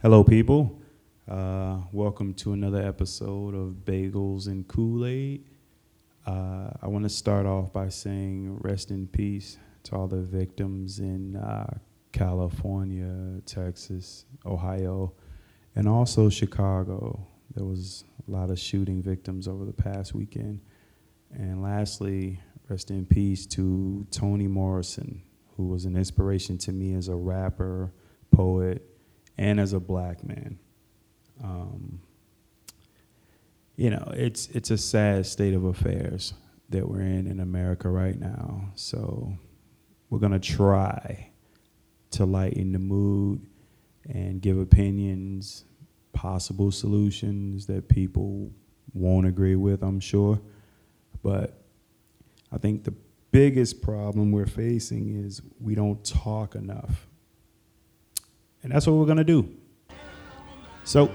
Hello, people. Uh, welcome to another episode of Bagels and Kool Aid. Uh, I want to start off by saying rest in peace to all the victims in uh, California, Texas, Ohio, and also Chicago. There was a lot of shooting victims over the past weekend. And lastly, rest in peace to Toni Morrison, who was an inspiration to me as a rapper, poet, and as a black man. Um, you know, it's it's a sad state of affairs that we're in in America right now. So we're gonna try to lighten the mood and give opinions, possible solutions that people won't agree with. I'm sure, but I think the biggest problem we're facing is we don't talk enough and that's what we're going to do. So,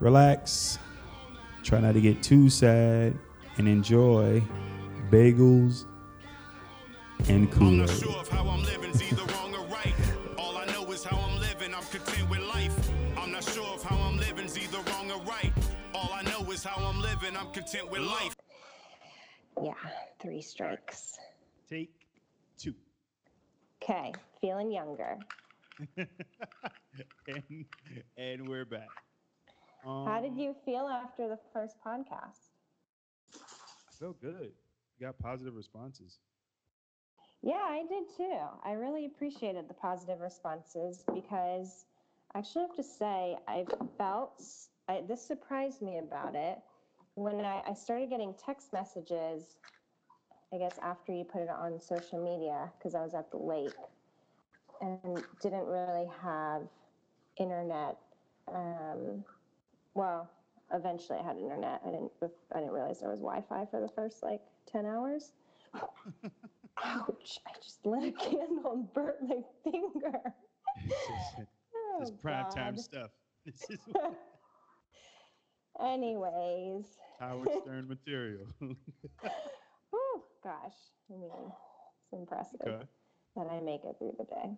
relax, try not to get too sad, and enjoy bagels and Kool Aid. Sure how I'm living either wrong or right. All I know is how I'm living, I'm content with life. I'm not sure of how I'm living either wrong or right. All I know is how I'm living, I'm content with life. Yeah, three strikes. Take two. Okay, feeling younger. and, and we're back. Um, How did um, you feel after the first podcast? I felt good. got positive responses. Yeah, I did too. I really appreciated the positive responses because I actually have to say I felt I, this surprised me about it when I, I started getting text messages. I guess after you put it on social media because I was at the lake and didn't really have internet. Um, well, eventually I had internet. I didn't. I didn't realize there was Wi-Fi for the first like ten hours. Ouch! I just lit a candle and burnt my finger. this is prime God. time stuff. This is. Anyways. Howard Stern material. oh gosh, I mean, it's impressive okay. that I make it through the day.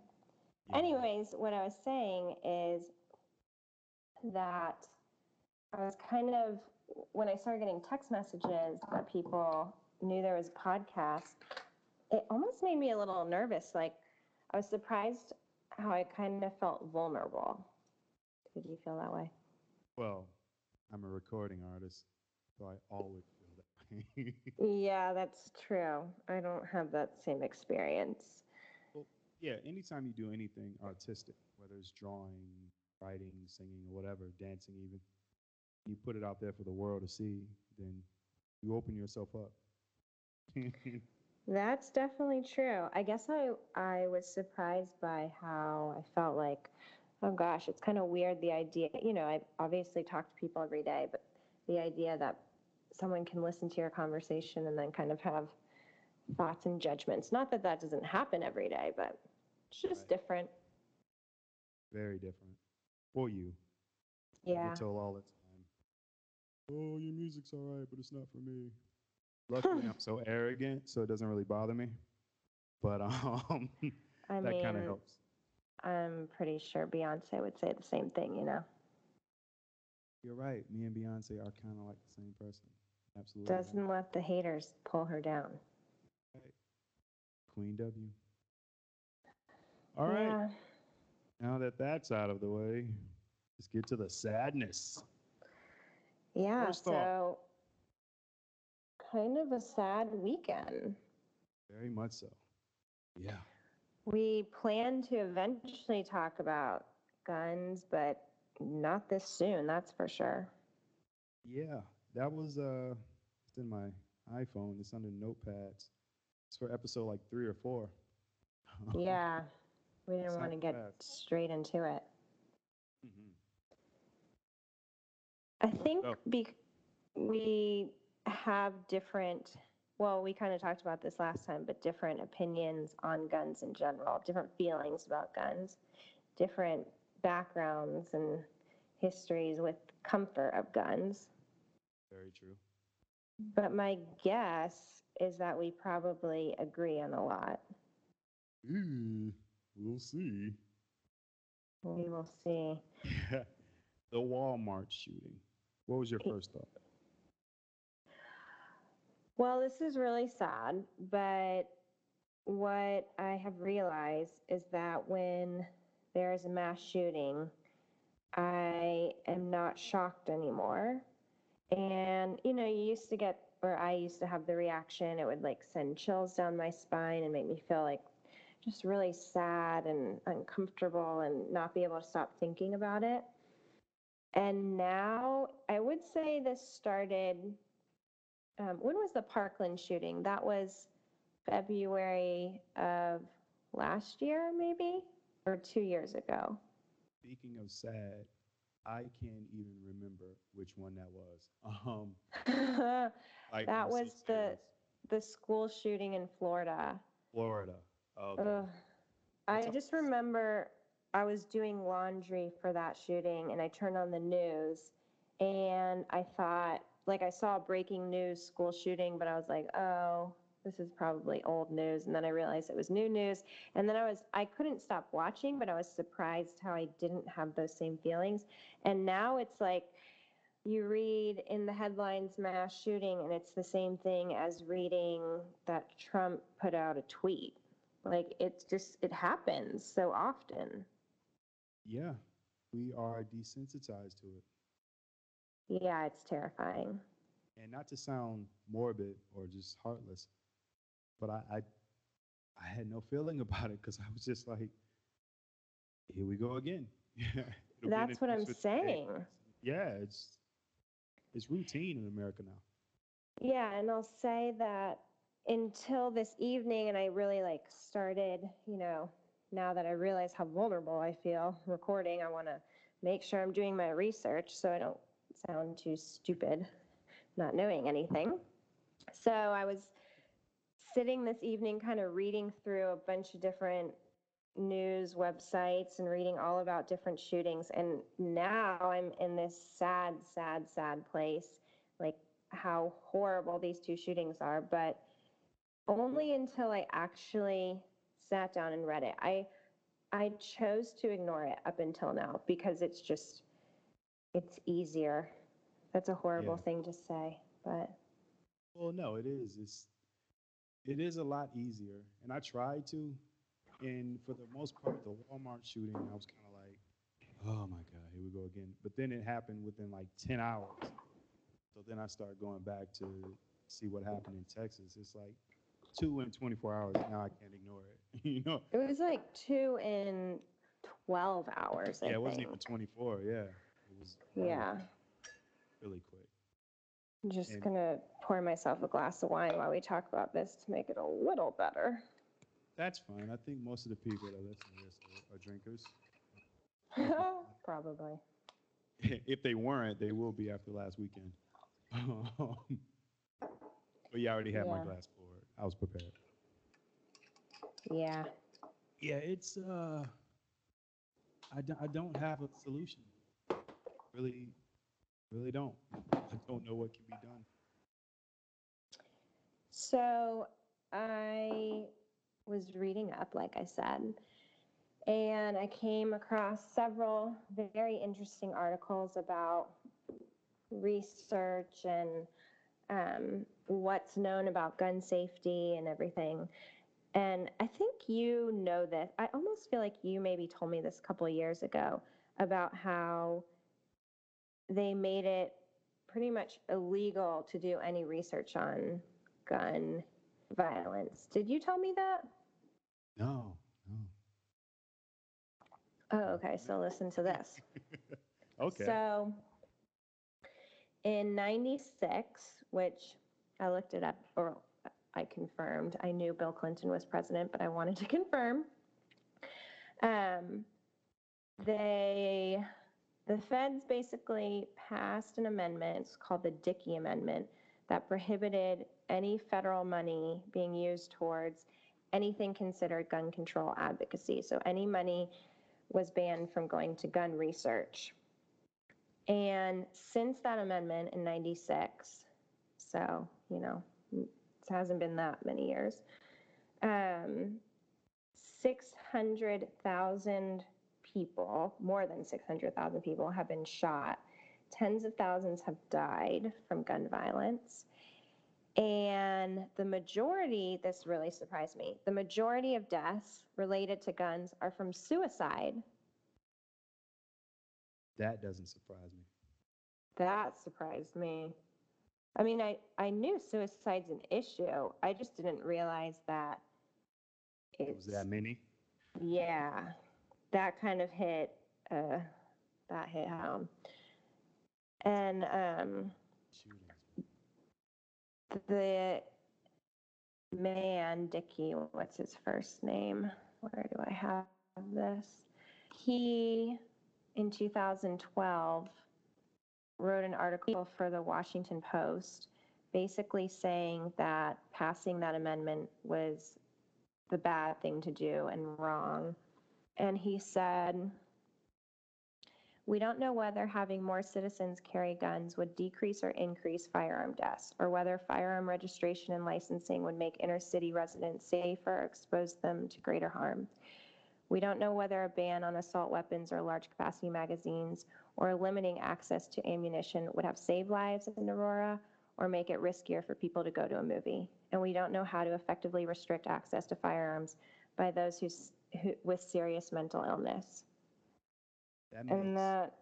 Anyways, what I was saying is that I was kind of, when I started getting text messages that people knew there was a podcast, it almost made me a little nervous. Like, I was surprised how I kind of felt vulnerable. Did you feel that way? Well, I'm a recording artist, so I always feel that way. yeah, that's true. I don't have that same experience yeah, anytime you do anything artistic, whether it's drawing, writing, singing, or whatever, dancing even, you put it out there for the world to see, then you open yourself up. That's definitely true. I guess I I was surprised by how I felt like, oh gosh, it's kind of weird the idea. You know, I obviously talk to people every day, but the idea that someone can listen to your conversation and then kind of have thoughts and judgments. Not that that doesn't happen every day, but it's just right. different. Very different. For you. Yeah. I told all the time, oh, your music's all right, but it's not for me. Luckily, I'm so arrogant, so it doesn't really bother me. But um, I that kind of helps. I'm pretty sure Beyonce would say the same thing, you know. You're right. Me and Beyonce are kind of like the same person. Absolutely. Doesn't let the haters pull her down. Right. Queen W. All right. Yeah. Now that that's out of the way, let's get to the sadness. Yeah. First so, kind of a sad weekend. Very much so. Yeah. We plan to eventually talk about guns, but not this soon, that's for sure. Yeah, that was uh it's in my iPhone. It's under notepads. It's for episode like three or four. yeah. We didn't want to get straight into it. Mm-hmm. I think oh. be- we have different, well, we kind of talked about this last time, but different opinions on guns in general, different feelings about guns, different backgrounds and histories with comfort of guns. Very true. But my guess is that we probably agree on a lot. Ooh. We'll see. we will see. the Walmart shooting. What was your first thought? Well, this is really sad, but what I have realized is that when there is a mass shooting, I am not shocked anymore. And, you know, you used to get, or I used to have the reaction, it would like send chills down my spine and make me feel like just really sad and uncomfortable and not be able to stop thinking about it. And now I would say this started, um, when was the Parkland shooting? That was February of last year, maybe, or two years ago. Speaking of sad, I can't even remember which one that was. Um, that was the the school shooting in Florida. Florida. Oh, okay. I just remember I was doing laundry for that shooting and I turned on the news and I thought, like, I saw breaking news school shooting, but I was like, oh, this is probably old news. And then I realized it was new news. And then I was, I couldn't stop watching, but I was surprised how I didn't have those same feelings. And now it's like, you read in the headlines mass shooting and it's the same thing as reading that Trump put out a tweet. Like it's just it happens so often. Yeah, we are desensitized to it. Yeah, it's terrifying. And not to sound morbid or just heartless, but I I, I had no feeling about it because I was just like, here we go again. It'll be in That's what I'm saying. Yeah, it's it's routine in America now. Yeah, and I'll say that until this evening and I really like started, you know, now that I realize how vulnerable I feel recording, I want to make sure I'm doing my research so I don't sound too stupid not knowing anything. So I was sitting this evening kind of reading through a bunch of different news websites and reading all about different shootings and now I'm in this sad sad sad place like how horrible these two shootings are but Mm-hmm. only until I actually sat down and read it. I I chose to ignore it up until now because it's just it's easier. That's a horrible Yeah. thing to say, but Well, no, it is. It's it is a lot easier, and I tried to, and for the most part, the Walmart shooting, I was kind of like, oh my god, here we go again. But then it happened within like ten hours, so then I started going back to see what happened in Texas. It's like two in twenty four hours. Now I can't ignore it. you know? it was like 2 in 12 hours, I yeah, it wasn't think. even twenty four. Yeah, it was Yeah. really quick. I'm just And- going to pour myself a glass of wine while we talk about this to make it a little better. That's fine. I think most of the people that listen to this are, are drinkers. Probably. if they weren't, they will be after last weekend. But yeah, I already had my glass poured. I was prepared. Yeah. Yeah, it's uh, I, don't, I don't have a solution. Really, really don't. I don't know what can be done. So I was reading up, like I said, and I came across several very interesting articles about research and um, what's known about gun safety and everything. And I think you know this. I almost feel like you maybe told me this a couple of years ago about how they made it pretty much illegal to do any research on gun violence. Did you tell me that? No, no. Oh, okay. So listen to this. Okay. So in 96, which I looked it up, or I confirmed, I knew Bill Clinton was president, but I wanted to confirm. Um, they, the feds basically passed an amendment, called the Dickey Amendment, that prohibited any federal money being used towards anything considered gun control advocacy. So any money was banned from going to gun research. And since that amendment in 96, so, you know, it hasn't been that many years, um, 600,000 people, more than 600,000 people, have been shot. Tens of thousands have died from gun violence. And the majority, this really surprised me, the majority of deaths related to guns are from suicide. That doesn't surprise me. That surprised me. I mean, I, I knew suicide's an issue. I just didn't realize that It was that many? yeah, that kind of hit, uh, that hit home. And, um, the man, Dickey, what's his first name? Where do I have this? He, in 2012, wrote an article for the Washington Post basically saying that passing that amendment was the bad thing to do and wrong. And he said, we don't know whether having more citizens carry guns would decrease or increase firearm deaths, or whether firearm registration and licensing would make inner city residents safer or expose them to greater harm. We don't know whether a ban on assault weapons or large capacity magazines or limiting access to ammunition would have saved lives in Aurora or make it riskier for people to go to a movie. And we don't know how to effectively restrict access to firearms by those who's, who, with serious mental illness. That And that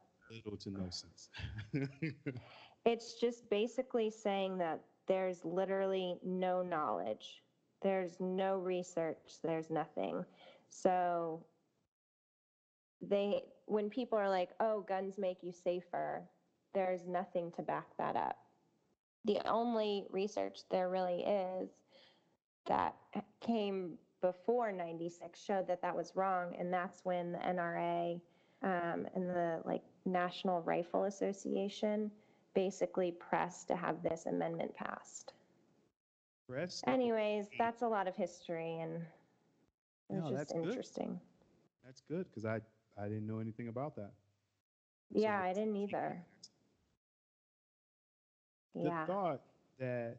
little to no sense. It's just basically saying that there's literally no knowledge. There's no research, there's nothing. So they when people are like, "Oh, guns make you safer." There's nothing to back that up. The only research there really is that came before 96 showed that that was wrong and that's when the NRA um, and the like National Rifle Association basically pressed to have this amendment passed. Press? Anyways, that's a lot of history and it's No, just that's good. interesting. That's good because I, I didn't know anything about that. Yeah, So I didn't either. The Yeah. thought that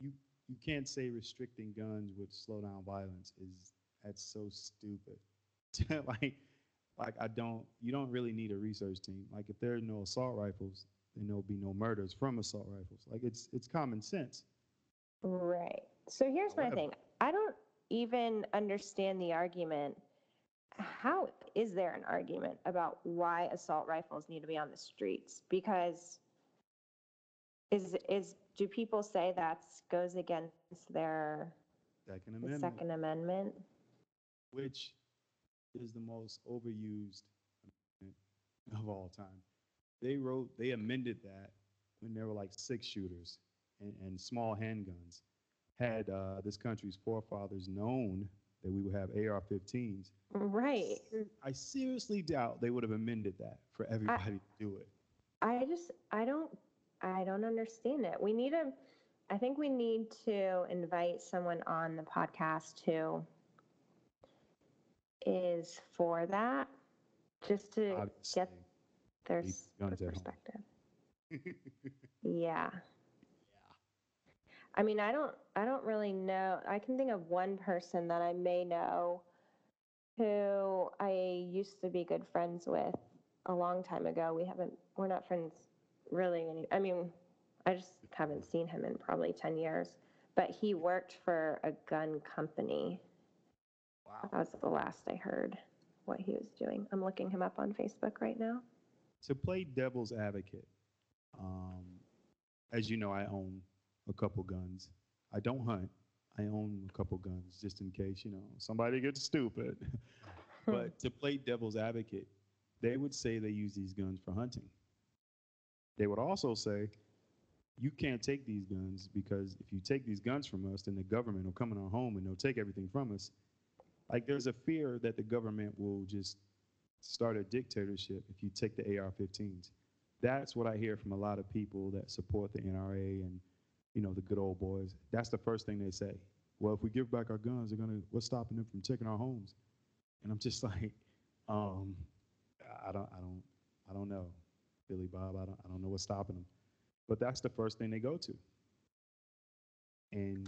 you you can't say restricting guns would slow down violence is that's so stupid. like like I don't you don't really need a research team. Like if there are no assault rifles, then there'll be no murders from assault rifles. Like it's it's common sense. Right. So here's my thing. I don't even understand the argument. How is there an argument about why assault rifles need to be on the streets? Because is is do people say that goes against their Second the Amendment, Second Amendment? which is the most overused amendment of all time. They wrote they amended that when there were like six shooters and, and small handguns. Had uh, this country's forefathers known that we would have AR-15s, Right. I seriously doubt they would have amended that for everybody to do it. I just I don't I don't understand it. We need a I think we need to invite someone on the podcast who is for that just to Obviously, get their need s- guns at home. perspective. Yeah. I mean, I don't I don't really know. I can think of one person that I may know who I used to be good friends with a long time ago. We haven't we're not friends really any I mean, I just haven't seen him in probably 10 years, but he worked for a gun company. wow. That was the last I heard what he was doing. I'm looking him up on Facebook right now. to play devil's advocate, um, as you know, I own a couple guns. I don't hunt. I own a couple guns just in case, you know, somebody gets stupid. but to play devil's advocate, they would say they use these guns for hunting. They would also say, you can't take these guns because if you take these guns from us, then the government will come in our home and they'll take everything from us. Like there's a fear that the government will just start a dictatorship if you take the AR-15s. That's what I hear from a lot of people that support the NRA and you know the good old boys. That's the first thing they say. Well, if we give back our guns, they're gonna what's stopping them from taking our homes? And I'm just like, um, I don't, I don't, I don't know, Billy Bob. I don't, I don't know what's stopping them. But that's the first thing they go to, and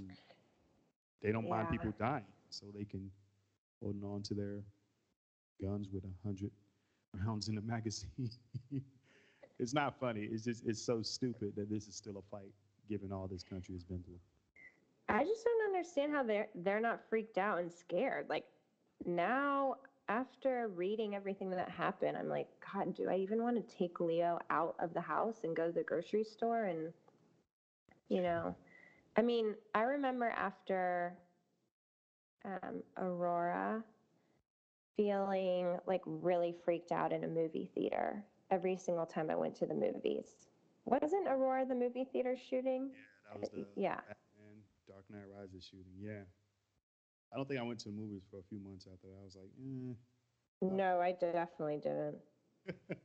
they don't mind people dying, so they can holding on to their guns with a hundred rounds in the magazine. it's not funny. It's just it's so stupid that this is still a fight, given all this country has been through. I just don't understand how they're they're not freaked out and scared. Like now, after reading everything that happened, I'm like, God, do I even want to take Leo out of the house and go to the grocery store and, you know, I mean, I remember after um, Aurora feeling like really freaked out in a movie theater every single time I went to the movies. Wasn't Aurora the movie theater shooting? Yeah, that was the Yeah. Batman Dark Knight Rises shooting. Yeah, I don't think I went to the movies for a few months after that. I was like, eh. No, I definitely didn't.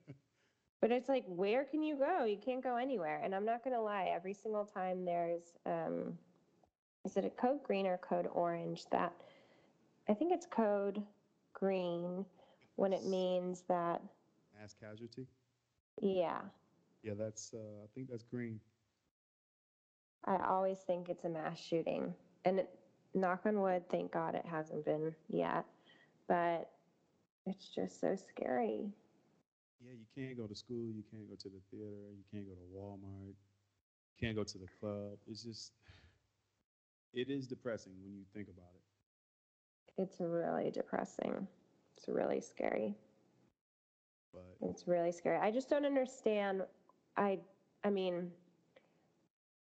But it's like, where can you go? You can't go anywhere. And I'm not gonna lie, every single time there's, um, is it a code green or code orange? That I think it's code green when it means that, mass casualty. yeah. Yeah, that's uh, I think that's green. I always think it's a mass shooting. And it, knock on wood, thank God it hasn't been yet. But it's just so scary. Yeah, you can't go to school, you can't go to the theater, you can't go to Walmart, you can't go to the club. It's just, it is depressing when you think about it. It's really depressing. It's really scary. But It's really scary. I just don't understand. I I mean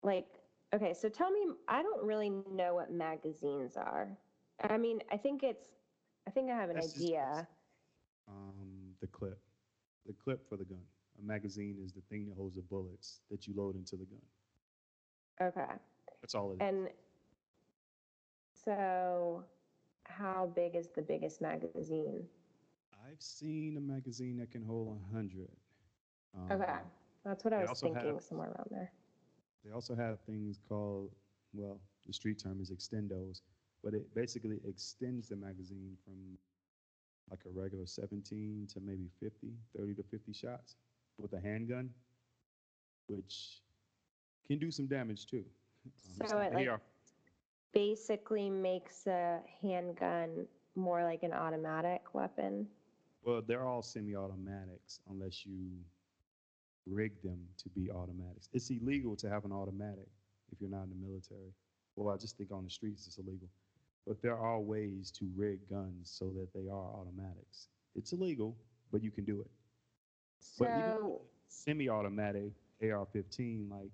like okay, so tell me I don't really know what magazines are. I mean, I think it's I think I have an That's just idea. um, the clip, the clip for the gun. A magazine is the thing that holds the bullets that you load into the gun. Okay. That's all it is. And so how big is the biggest magazine? I've seen a magazine that can hold a hundred. Okay. Um, That's what I was also have- thinking somewhere around there. They also have things called, well, the street term is extendos, but it basically extends the magazine from like a regular 17 to maybe 50, 30 to 50 shots with a handgun, which can do some damage too. Um, So not it, like, AR Basically makes a handgun more like an automatic weapon. Well, they're all semi-automatics unless you rig them to be automatics. It's illegal to have an automatic if you're not in the military. Well, I just think on the streets it's illegal. But there are ways to rig guns so that they are automatics. It's illegal, but you can do it. But even So Semi-automatic AR-15, like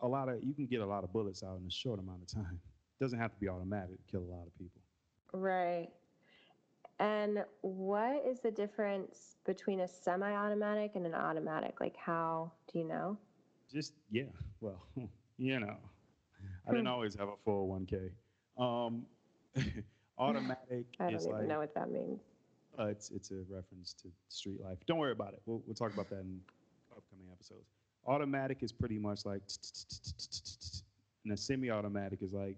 a lot of you can get a lot of bullets out in a short amount of time. It Doesn't have to be automatic to kill a lot of people. Right. And what is the difference between a semi automatic and an automatic? Like, how do you know? just yeah well you know i didn't Hmm. always have a 401k um automatic I don't even like know what that means. uh, it's it's a reference to street life don't worry about it we'll, we'll talk about that in upcoming episodes automatic is pretty much like and a semi-automatic is like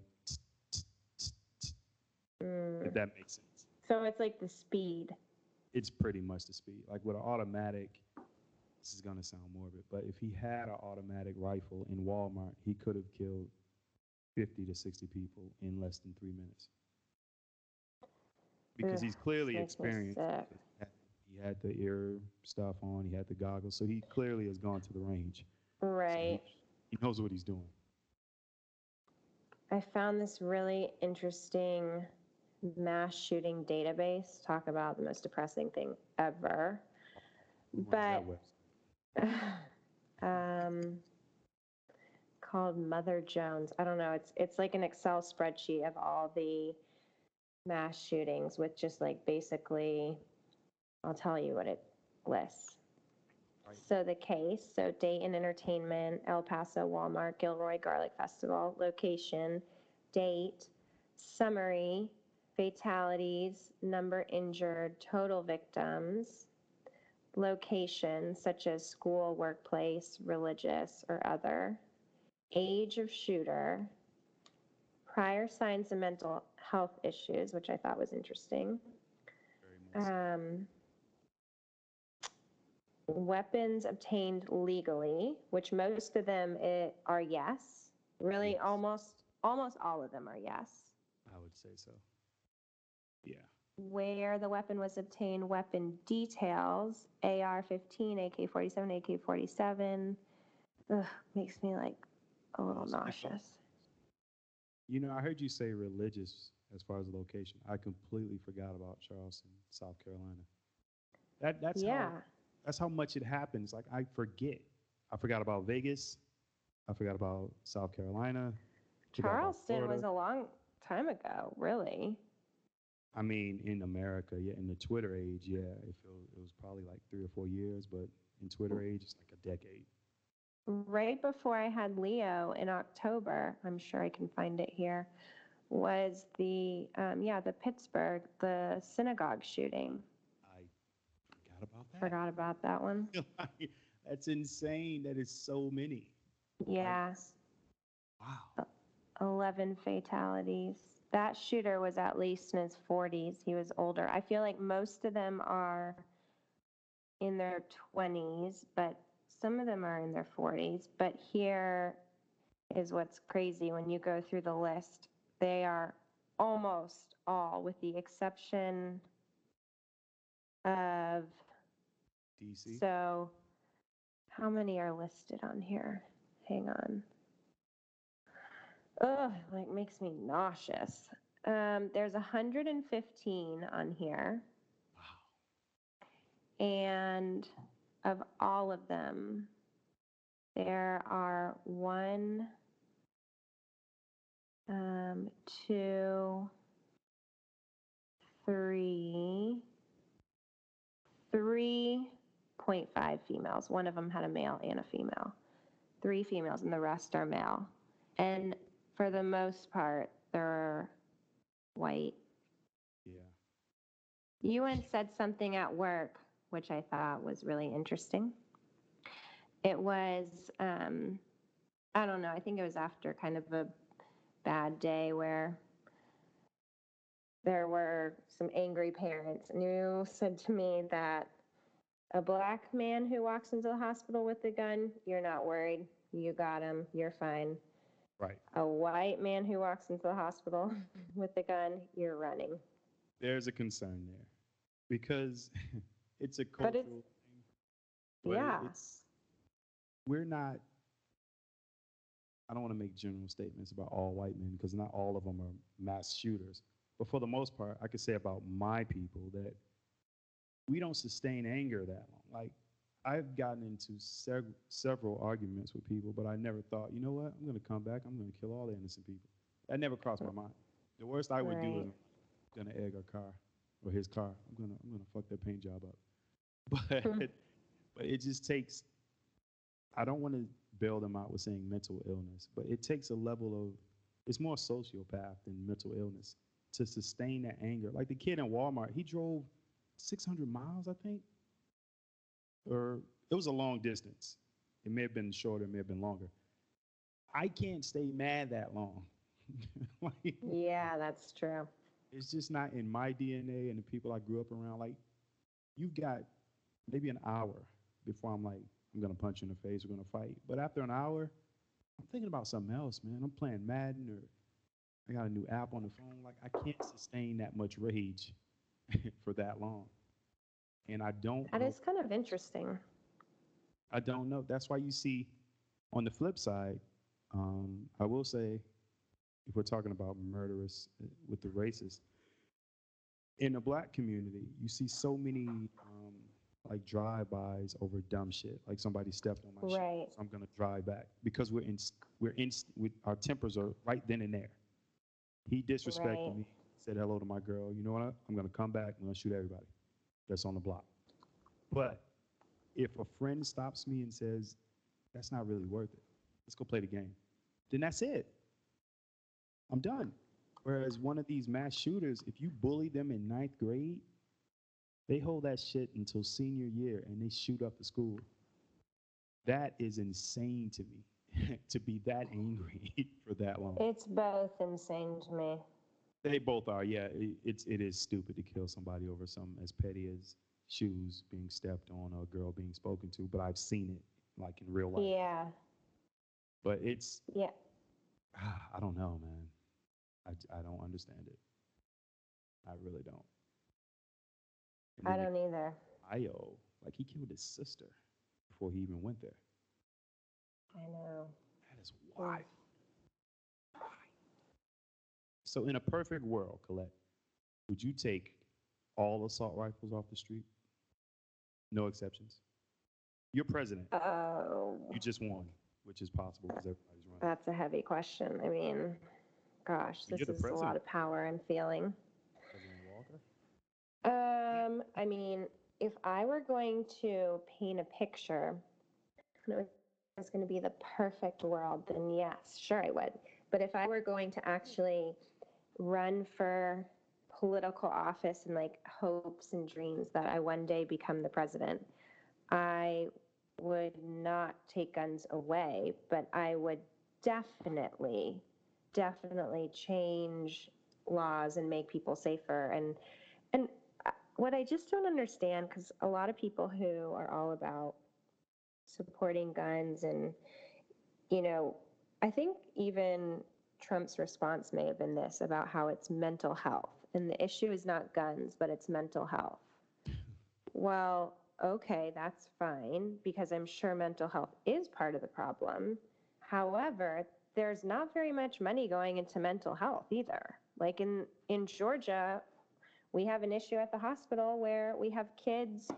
Mm. if that makes sense So it's like the speed. it's pretty much the speed like with an automatic this is going to sound morbid but if he had an automatic rifle in walmart he could have killed 50 to 60 people in less than three minutes because Ugh, he's clearly experienced. He had- the ear stuff on he had the goggles so he clearly has gone to the range So Right. he knows what he's doing I found this really interesting mass shooting database. Talk about the most depressing thing ever. Who runs that But- um, called Mother Jones. I don't know. It's it's like an Excel spreadsheet of all the mass shootings with just like basically, I'll tell you what it lists. Right. So the case, so Dayton Entertainment, El Paso Walmart, Gilroy Garlic Festival, location, date, summary, fatalities, number injured, total victims, location such as school, workplace, religious, or other, age of shooter, prior signs of mental health issues, which I thought was interesting, Very much so. um, weapons obtained legally, which most of them eh, are yes. Really, Yes. almost almost all of them are yes. i would say so yeah where the weapon was obtained, weapon details, AR-15, AK-47, AK-47. Ugh, makes me like a little nauseous. You know, I heard you say religious as far as the location. I completely forgot about Charleston, South Carolina. That that's Yeah, how that's how much it happens. Like I forget. I forgot about Vegas. I forgot about South Carolina. Charleston was a long time ago, really. I mean, in America, yeah, in the Twitter age, yeah, it feels it was probably like three or four years, but in Twitter age, it's like a decade. Right before I had Leo in October, I'm sure I can find it here, was the, um, yeah, the Pittsburgh, the synagogue shooting. I forgot about that. Forgot about that one. That's insane. That is so many. Yeah, Wow. 11 fatalities. That shooter was at least in his 40s. He was older. I feel like most of them are in their 20s, but some of them are in their 40s. But here is what's crazy when you go through the list. They are almost all, with the exception of, DC. so how many are listed on here? Hang on. Ugh, like makes me nauseous. Um, there's 115 on here, wow. and of all of them, there are one, um, two, three, 3.5 females. One of them had a male and a female. Three females, and the rest are male. And for the most part, they're white. Yeah. You had said something at work, which I thought was really interesting. It was, um, I don't know, I think it was after kind of a bad day where there were some angry parents. And you said to me that a black man who walks into the hospital with a gun, you're not worried. You got him. You're fine. Right. A white man who walks into the hospital with a gun, you're running. There's a concern there because it's a But cultural it's- thing. but yeah. It's, we're not. I don't want to make general statements about all white men because not all of them are mass shooters. But for the most part, I could say about my people that we don't sustain anger that long. Like I've gotten into seg- several arguments with people, but I never thought, you know what? I'm going to come back. I'm going to kill all the innocent people. That never crossed my mind. The worst I would do is I'm going to egg her car or his car. I'm going to I'm going to fuck that paint job up. But hmm. but it just takes. I don't want to bail them out with saying mental illness, but it takes a level of. It's more sociopath than mental illness to sustain that anger. Like the kid in Walmart, he drove 600 miles, I think, or it was a long distance. It may have been shorter, it may have been longer. I can't stay mad that long. like, Yeah, that's true. it's just not in my DNA and the people I grew up around. Like, you've got maybe an hour before I'm like, I'm gonna punch you in the face, we're gonna fight. But after an hour, I'm thinking about something else, man. I'm playing Madden or I got a new app on the phone. Like, I can't sustain that much rage for that long. And I don't That know- is kind of interesting. I don't know. That's why you see on the flip side, um, I will say, if we're talking about murderous uh, with the racists, in the black community, you see so many um, like drive-bys over dumb shit. Like somebody stepped on my shit, so I'm gonna drive back because we're in we're in we, our tempers are right then and there. He disrespected Right. me, said hello to my girl. You know what? I'm gonna come back. I'm gonna shoot everybody that's on the block. But if a friend stops me and says, that's not really worth it, let's go play the game, then that's it. I'm done. Whereas one of these mass shooters, if you bully them in ninth grade, they hold that shit until senior year and they shoot up the school. That is insane to me to be that angry for that long. It's both insane to me. They both are, yeah. It, it's it is stupid to kill somebody over something as petty as shoes being stepped on or a girl being spoken to. But I've seen it like in real life. Yeah. But it's Yeah. Ah, I don't know, man. I I don't understand it. I really don't. I don't either. Ohio, like he killed his sister before he even went there. I know. That is mm. wild. So, in a perfect world, Colette, would you take all assault rifles off the street? No exceptions. You're president. Oh, You just won, which is possible because everybody's running. that's a heavy question. I mean, gosh, this is a lot of power I'm feeling. President Walker. Um, I mean, if I were going to paint a picture, it was going to be the perfect world, then yes, sure I would. But if I were going to actually run for political office and like hopes and dreams that I one day become the president, I would not take guns away, but I would definitely, definitely change laws and make people safer. And and uh, what I just don't understand, because a lot of people who are all about supporting guns and, you know, I think even Trump's response may have been this about how it's mental health. And the issue is not guns, but it's mental health. Well, okay, that's fine, because I'm sure mental health is part of the problem. However, there's not very much money going into mental health either. Like in, in Georgia, we have an issue at the hospital where we have kids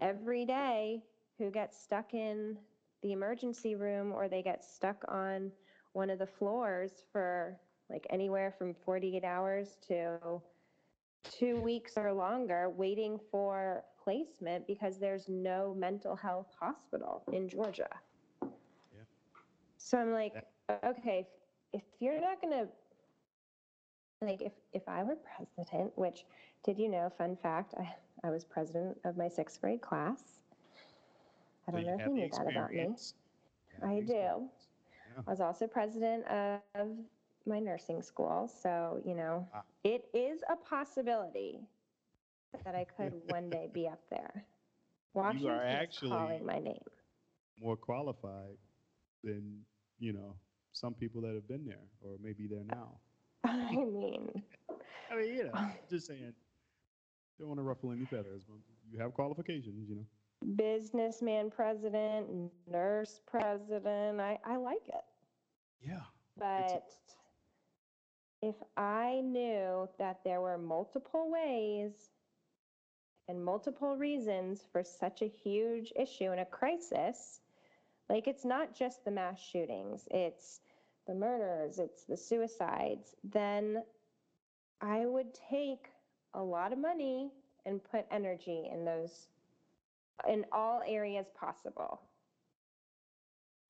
every day who get stuck in the emergency room or they get stuck on one of the floors for like anywhere from 48 hours to two weeks or longer waiting for placement because there's no mental health hospital in Georgia. Yeah. So I'm like, okay, if, if you're not going to like if if I were president, which did you know, fun fact, I, I was president of my sixth grade class. I don't know if you knew that about me. I do. I was also president of my nursing school, so you know, Ah. it is a possibility that I could one day be up there. Washington is actually- calling my name. More qualified than, you know, some people that have been there or maybe there now. I mean, I mean, you know, just saying. Don't want to ruffle any feathers, but you have qualifications, you know. businessman president, nurse president, I, I like it. Yeah. But if I knew that there were multiple ways and multiple reasons for such a huge issue and a crisis, like it's not just the mass shootings, it's the murders, it's the suicides, then I would take a lot of money and put energy in those, in all areas possible.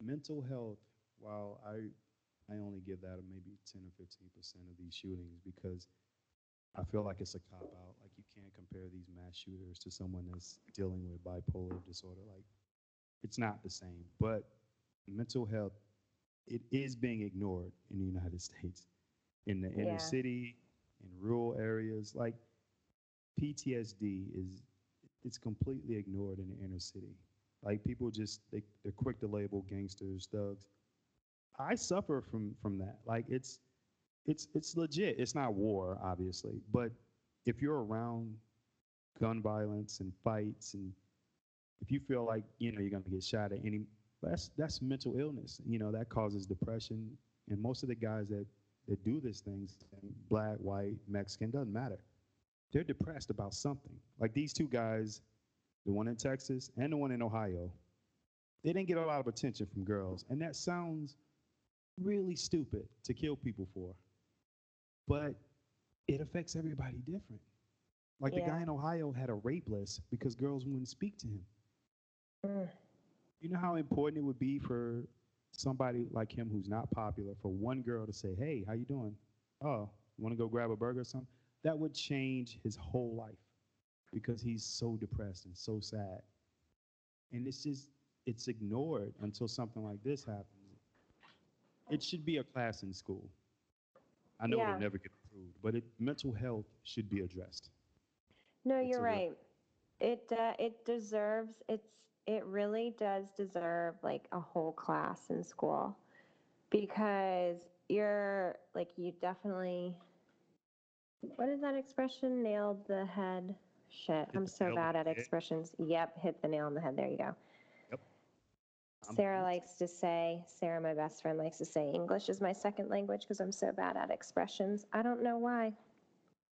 Mental health, while I I only give that maybe 10 or 15 percent of these shootings because I feel like it's a cop out. Like you can't compare these mass shooters to someone that's dealing with bipolar disorder. Like it's not the same. But mental health, it is being ignored in the United States, in the Yeah. inner city, in rural areas. Like PTSD is it's completely ignored in the inner city. Like people just they, they're quick to label gangsters, thugs. I suffer from from that. Like it's it's it's legit. It's not war, obviously, but if you're around gun violence and fights, and if you feel like you know you're gonna get shot at any, that's that's mental illness. You know that causes depression, and most of the guys that that do these things, black, white, Mexican, doesn't matter. They're depressed about something. Like these two guys, the one in Texas and the one in Ohio, they didn't get a lot of attention from girls, and that sounds really stupid to kill people for. But it affects everybody different. Like the guy in Ohio had a rape list because girls wouldn't speak to him. Mm. You know how important it would be for somebody like him who's not popular for one girl to say, "Hey, how you doing? Oh, want to go grab a burger or something?" That would change his whole life because he's so depressed and so sad. And it's just it's ignored until something like this happens. It should be a class in school. I know Yeah. it'll never get approved, but it, mental health should be addressed. No, you're real- right. It uh, it deserves it's it really does deserve like a whole class in school because you're like you definitely what is that expression nailed the head Shit, Hit I'm so bad at head. expressions. Yep, hit the nail on the head. There you go. Sarah likes to say, Sarah, my best friend, likes to say English is my second language because I'm so bad at expressions. I don't know why.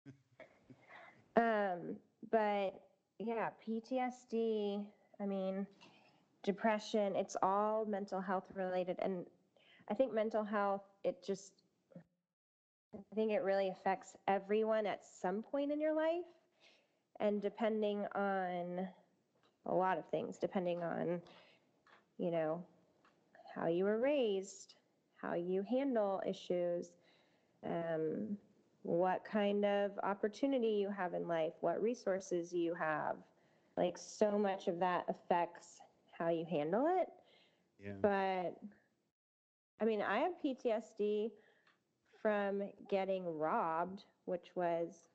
um, but yeah, PTSD, I mean, depression, it's all mental health related. And I think mental health, it just, I think it really affects everyone at some point in your life. And depending on a lot of things, depending on, you know, how you were raised, how you handle issues, um, what kind of opportunity you have in life, what resources you have. Like, so much of that affects how you handle it. Yeah. But I mean, I have PTSD from getting robbed, which was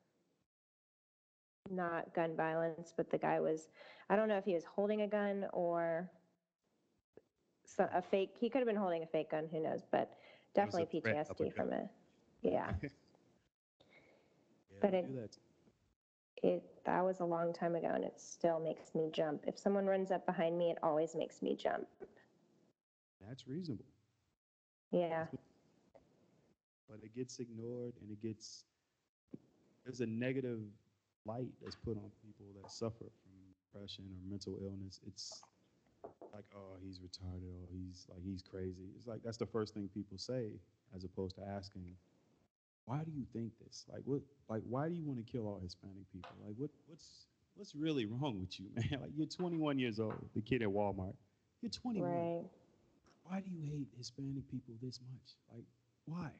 not gun violence, but the guy was, I don't know if he was holding a gun or so, a fake, he could have been holding a fake gun, who knows, but It a definitely threat of PTSD from it. Yeah, Yeah, But it- do that. it, that was a long time ago and it still makes me jump. If someone runs up behind me, it always makes me jump. That's reasonable. Yeah, but it gets ignored and it gets there's a negative light that's put on people that suffer from depression or mental illness it's like oh he's retarded or he's like he's crazy it's like that's the first thing people say as opposed to asking why do you think this like what like why do you want to kill all hispanic people like what what's what's really wrong with you man like you're 21 years old the kid at walmart you're 21 right. why do you hate Hispanic people this much? Like, why?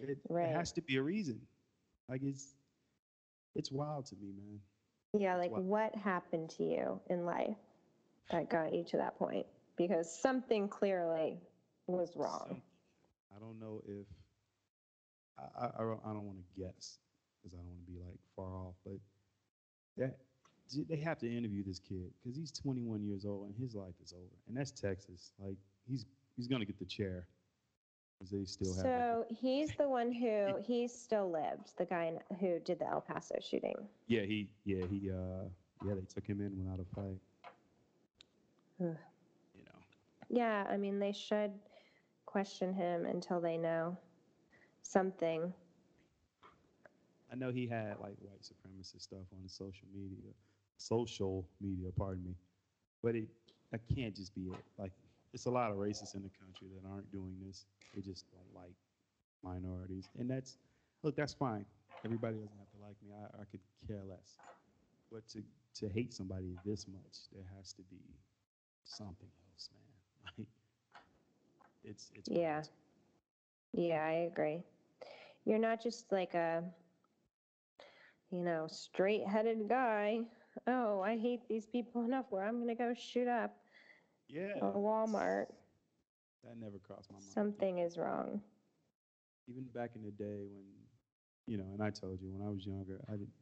It, Right. it has to be a reason. Like, it's it's wild to me, man. Yeah, like what happened to you in life that got you to that point? Because something clearly was wrong. I don't know if I I, I don't, I don't want to guess because I don't want to be like far off, but that they have to interview this kid because he's 21 years old and his life is over, and that's Texas. Like, he's he's gonna get the chair because they still have. So he's the one who he still lived, the guy who did the El Paso shooting. Yeah, he yeah he uh yeah they took him in without a fight. Ugh. You know. Yeah, I mean they should question him until they know something. I know he had like white supremacist stuff on social media, social media, pardon me, but it that can't just be it. Like, it's a lot of racists in the country that aren't doing this. They just don't like minorities, and that's look, that's fine. Everybody doesn't have to like me. I, I could care less. But to to hate somebody this much, there has to be something else, man. Like, it's it's Yeah. wild. Yeah, I agree. You're not just like a, you know, straight headed guy. Oh, I hate these people enough where I'm going to go shoot up Yeah. a Walmart. That never crossed my mind. Something is wrong. even back in the day when, you know, and I told you when I was younger, I didn't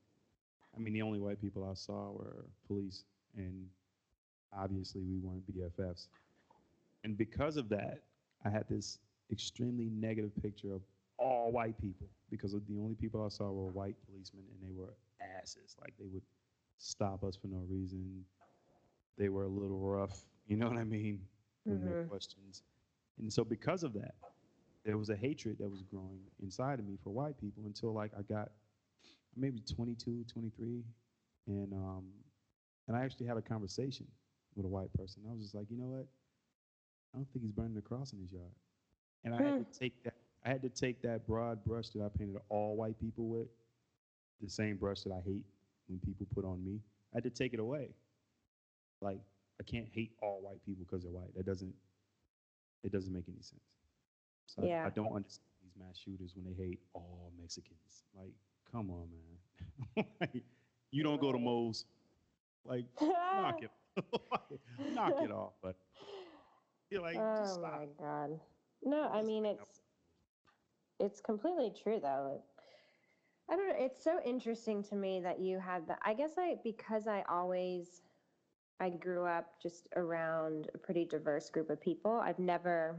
I mean, the only white people I saw were police, and obviously we weren't BFFs. And because of that, I had this extremely negative picture of all white people because the only people I saw were white policemen, and they were asses. Like they would stop us for no reason. They were a little rough, you know what I mean, when they Mhm. questions. And so because of that, there was a hatred that was growing inside of me for white people until like I got maybe 22, 23, and um, and I actually had a conversation with a white person. I was just like, you know what? I don't think he's burning the cross in his yard. And I had to take that. I had to take that broad brush that I painted all white people with, the same brush that I hate when people put on me. I had to take it away. Like I can't hate all white people because they're white. That doesn't. It doesn't make any sense. So I- I, don't understand these mass shooters when they hate all Mexicans. Like, come on, man. Like, you don't go to. Moe's. Like, knock it, knock it off. But you're like, oh just oh stop. my god. No, I mean it's it's completely true though. I don't know, it's so interesting to me that you had that. I guess I because I always I grew up just around a pretty diverse group of people. I've never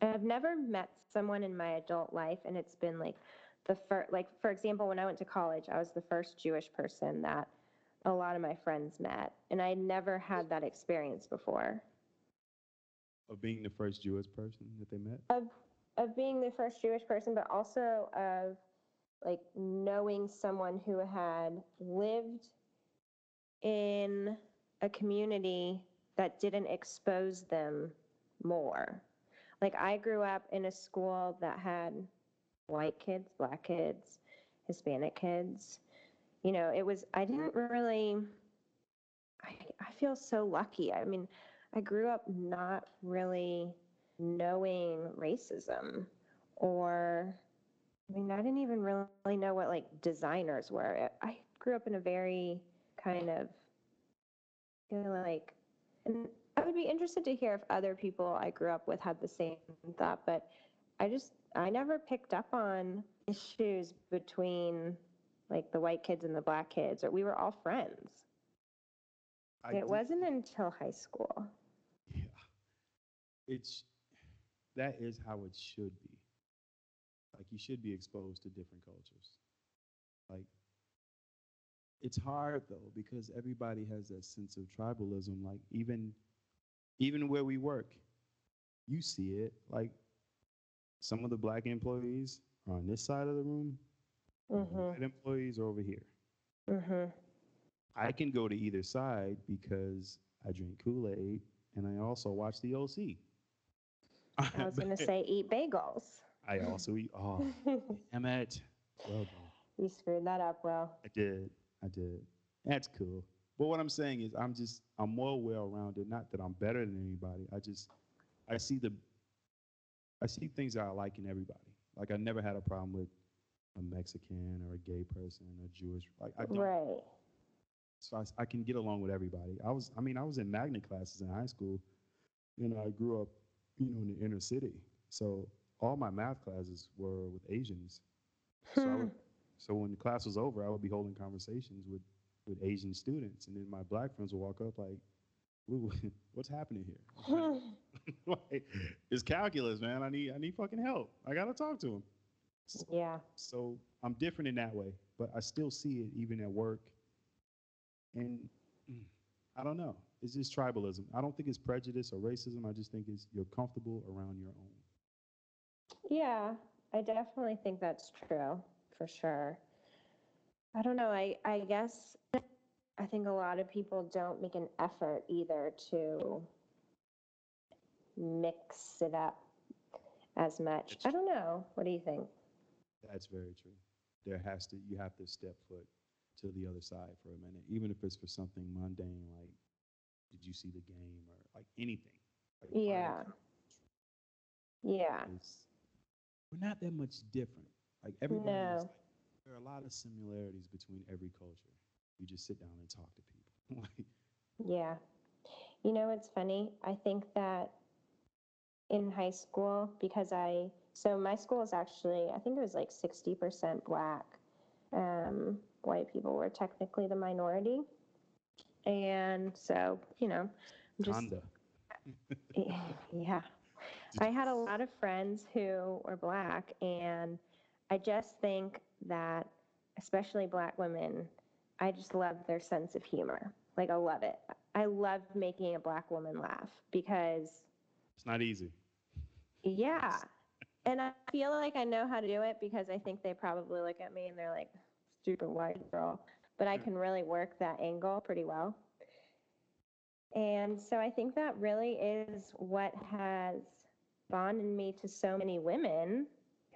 I've never met someone in my adult life and it's been like the first, like, for example, when I went to college, I was the first Jewish person that a lot of my friends met. And I never had that experience before Of being the first Jewish person that they met? of, of being the first Jewish person, but also of like knowing someone who had lived in a community that didn't expose them more. Like I grew up in a school that had white kids, black kids, Hispanic kids. You know, it was, I didn't really, I, I feel so lucky. I mean, I grew up not really knowing racism or, I mean, I didn't even really know what like designers were. I grew up in a very kind of, you know, like, and I would be interested to hear if other people I grew up with had the same thought, but I just, I never picked up on issues between like the white kids and the black kids, or we were all friends. I it did- wasn't until high school. Yeah. It's, that is how it should be. Like, you should be exposed to different cultures. Like, it's hard though, because everybody has that sense of tribalism. Like, even, even where we work, you see it. Like, some of the black employees are on this side of the room, Mm-hmm. white employees are over here. Mm-hmm. I can go to either side because I drink Kool Aid and I also watch the OC. I was going to say eat bagels. I also eat. Oh, damn it. Well done. you screwed that up, Will. I did. I did. That's cool. But what I'm saying is, I'm just, I'm more well rounded. Not that I'm better than anybody. I just, I see the, I see things that I like in everybody. Like I never had a problem with a Mexican or a gay person a Jewish. Like I don't. Right. So I, I can get along with everybody. I was, I mean, I was in magnet classes in high school. You know, I grew up, you know, in the inner city. So all my math classes were with Asians. So, I hmm. would, so when the class was over, I would be holding conversations with, with Asian students, and then my black friends would walk up like, "What's happening here? like, it's calculus, man. I need, I need fucking help. I gotta talk to him." Yeah. So I'm different in that way, but I still see it even at work. And I don't know. It's just tribalism. I don't think it's prejudice or racism. I just think it's you're comfortable around your own. Yeah, I definitely think that's true for sure. I don't know. I, I guess I think a lot of people don't make an effort either to mix it up as much. I don't know. What do you think? That's very true. There has to you have to step foot to the other side for a minute, even if it's for something mundane like did you see the game or like anything. Like part of the Yeah. Yeah. It's- we're not that much different. Like everybody, No. is like, there are a lot of similarities between every culture. You just sit down and talk to people. like, Yeah. You know, it's funny. I think that in high school, because I, so my school is actually, I think it was like 60% black. Um, white people were technically the minority. And so, you know, just, yeah. I had a lot of friends who were black, and I just think that, especially black women, I just love their sense of humor. Like, I love it. I love making a black woman laugh because, It's not easy. yeah. And I feel like I know how to do it because I think they probably look at me and they're like, stupid white girl. But I mm. can really work that angle pretty well. And so I think that really is what has bonded me to so many women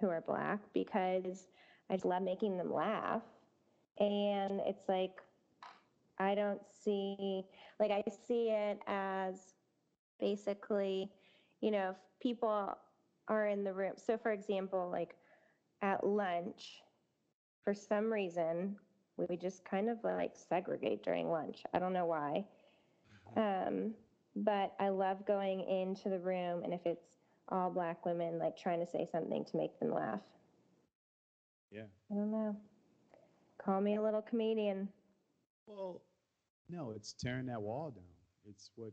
who are black because I just love making them laugh. And it's like, I don't see, like, I see it as basically, you know, people are in the room. So, for example, like at lunch, for some reason, we just kind of like segregate during lunch. I don't know why. Um, but I love going into the room, and if it's all black women, like trying to say something to make them laugh. Yeah. I don't know. Call me a little comedian. Well, no, it's tearing that wall down. It's what,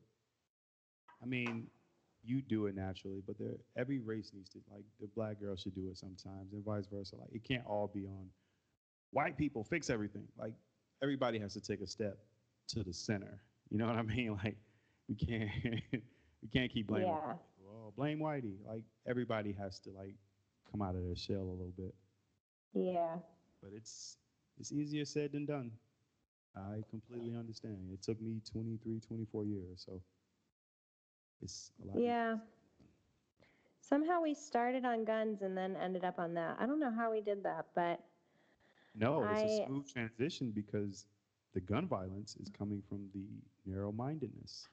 I mean, you do it naturally, but there every race needs to like the black girl should do it sometimes, and vice versa. Like it can't all be on white people fix everything. Like everybody has to take a step to the center. You know what I mean? Like we can't we can't keep blaming. Yeah. Oh, blame Whitey. Like everybody has to like come out of their shell a little bit. Yeah. But it's it's easier said than done. I completely understand. It took me 23, 24 years, so it's a lot. Yeah. Somehow we started on guns and then ended up on that. I don't know how we did that, but No, it's a smooth transition because the gun violence is coming from the narrow-mindedness.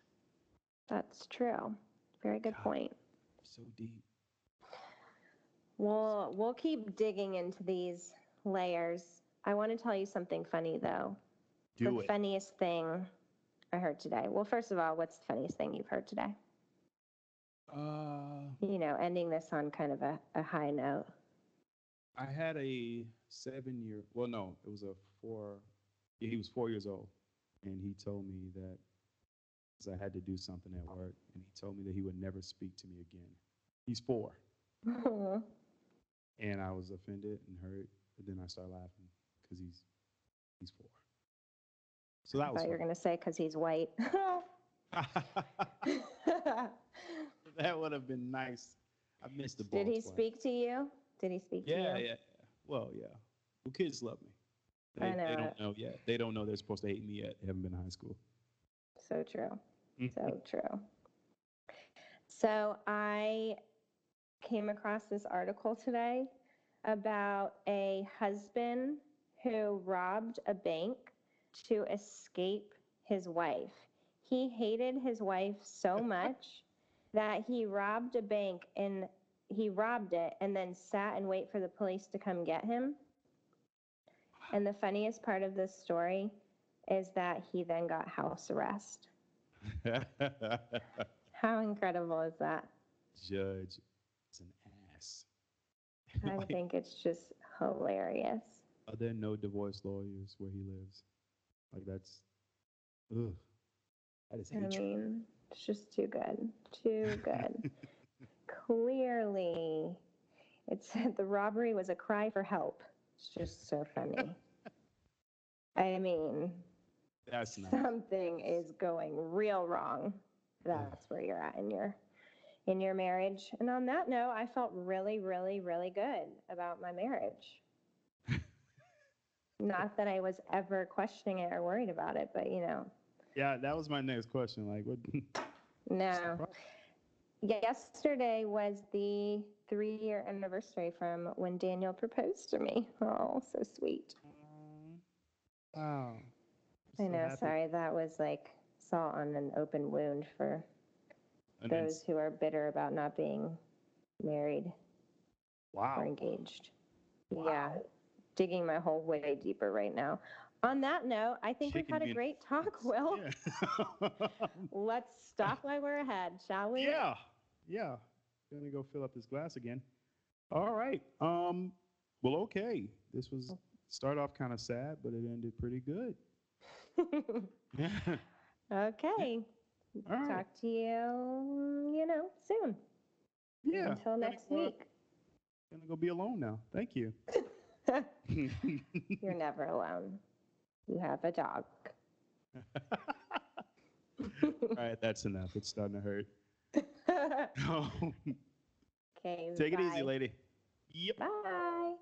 that's true. Very good God. point. So deep. We'll we'll keep digging into these layers. I want to tell you something funny though. Do the it. funniest thing I heard today. Well, first of all, what's the funniest thing you've heard today? Uh, You know, ending this on kind of a, a high note. I had a seven-year. Well, no, it was a four. He was four years old, and he told me that 'cause I had to do something at work, and he told me that he would never speak to me again. He's four, and I was offended and hurt, but then I started laughing because he's he's four. So I that was. thought you were going to say because he's white. that would have been nice. I missed the ball. Did he twice. speak to you? Did he speak to Yeah, you? yeah. Yeah. Well, yeah. Well, kids love me. They, I they know don't know yet. They don't know they're supposed to hate me yet. They haven't been to high school. So true. Mm. So true. So I came across this article today about a husband who robbed a bank to escape his wife. He hated his wife so much that he robbed a bank and he robbed it and then sat and wait for the police to come get him. And the funniest part of this story is that he then got house arrest. How incredible is that? Judge is an ass. I Like, think it's just hilarious. Are there no divorce lawyers where he lives? Like that's, ugh. That is I hatred. mean, it's just too good. Too good. Clearly, it said the robbery was a cry for help. It's just so funny. I mean, That's not. something is going real wrong. That's where you're at in your in your marriage. And on that note, I felt really, really, really good about my marriage. Not that I was ever questioning it or worried about it, but you know, Yeah, that was my next question. Like, what? no. Yesterday was the three year anniversary from when Daniel proposed to me. Oh, so sweet. Wow. I So know, happy. sorry, that was like salt on an open wound for And those who are bitter about not being married or wow. engaged. Yeah, digging my hole way deeper right now. On that note, I think we've had a great talk, Will. Yeah. Let's stop while we're ahead, shall we? yeah. Yeah. Gonna go fill up this glass again. All right. Um. Well, okay. This was start off kind of sad, but it ended pretty good. Yeah. okay. Right. Talk to you, you know, soon. Yeah. Until Gonna next go- week. Gonna go be alone now. Thank you. You're never alone. You have a dog. All right. That's enough. It's starting to hurt. okay. Take it easy, lady. Yep. Bye.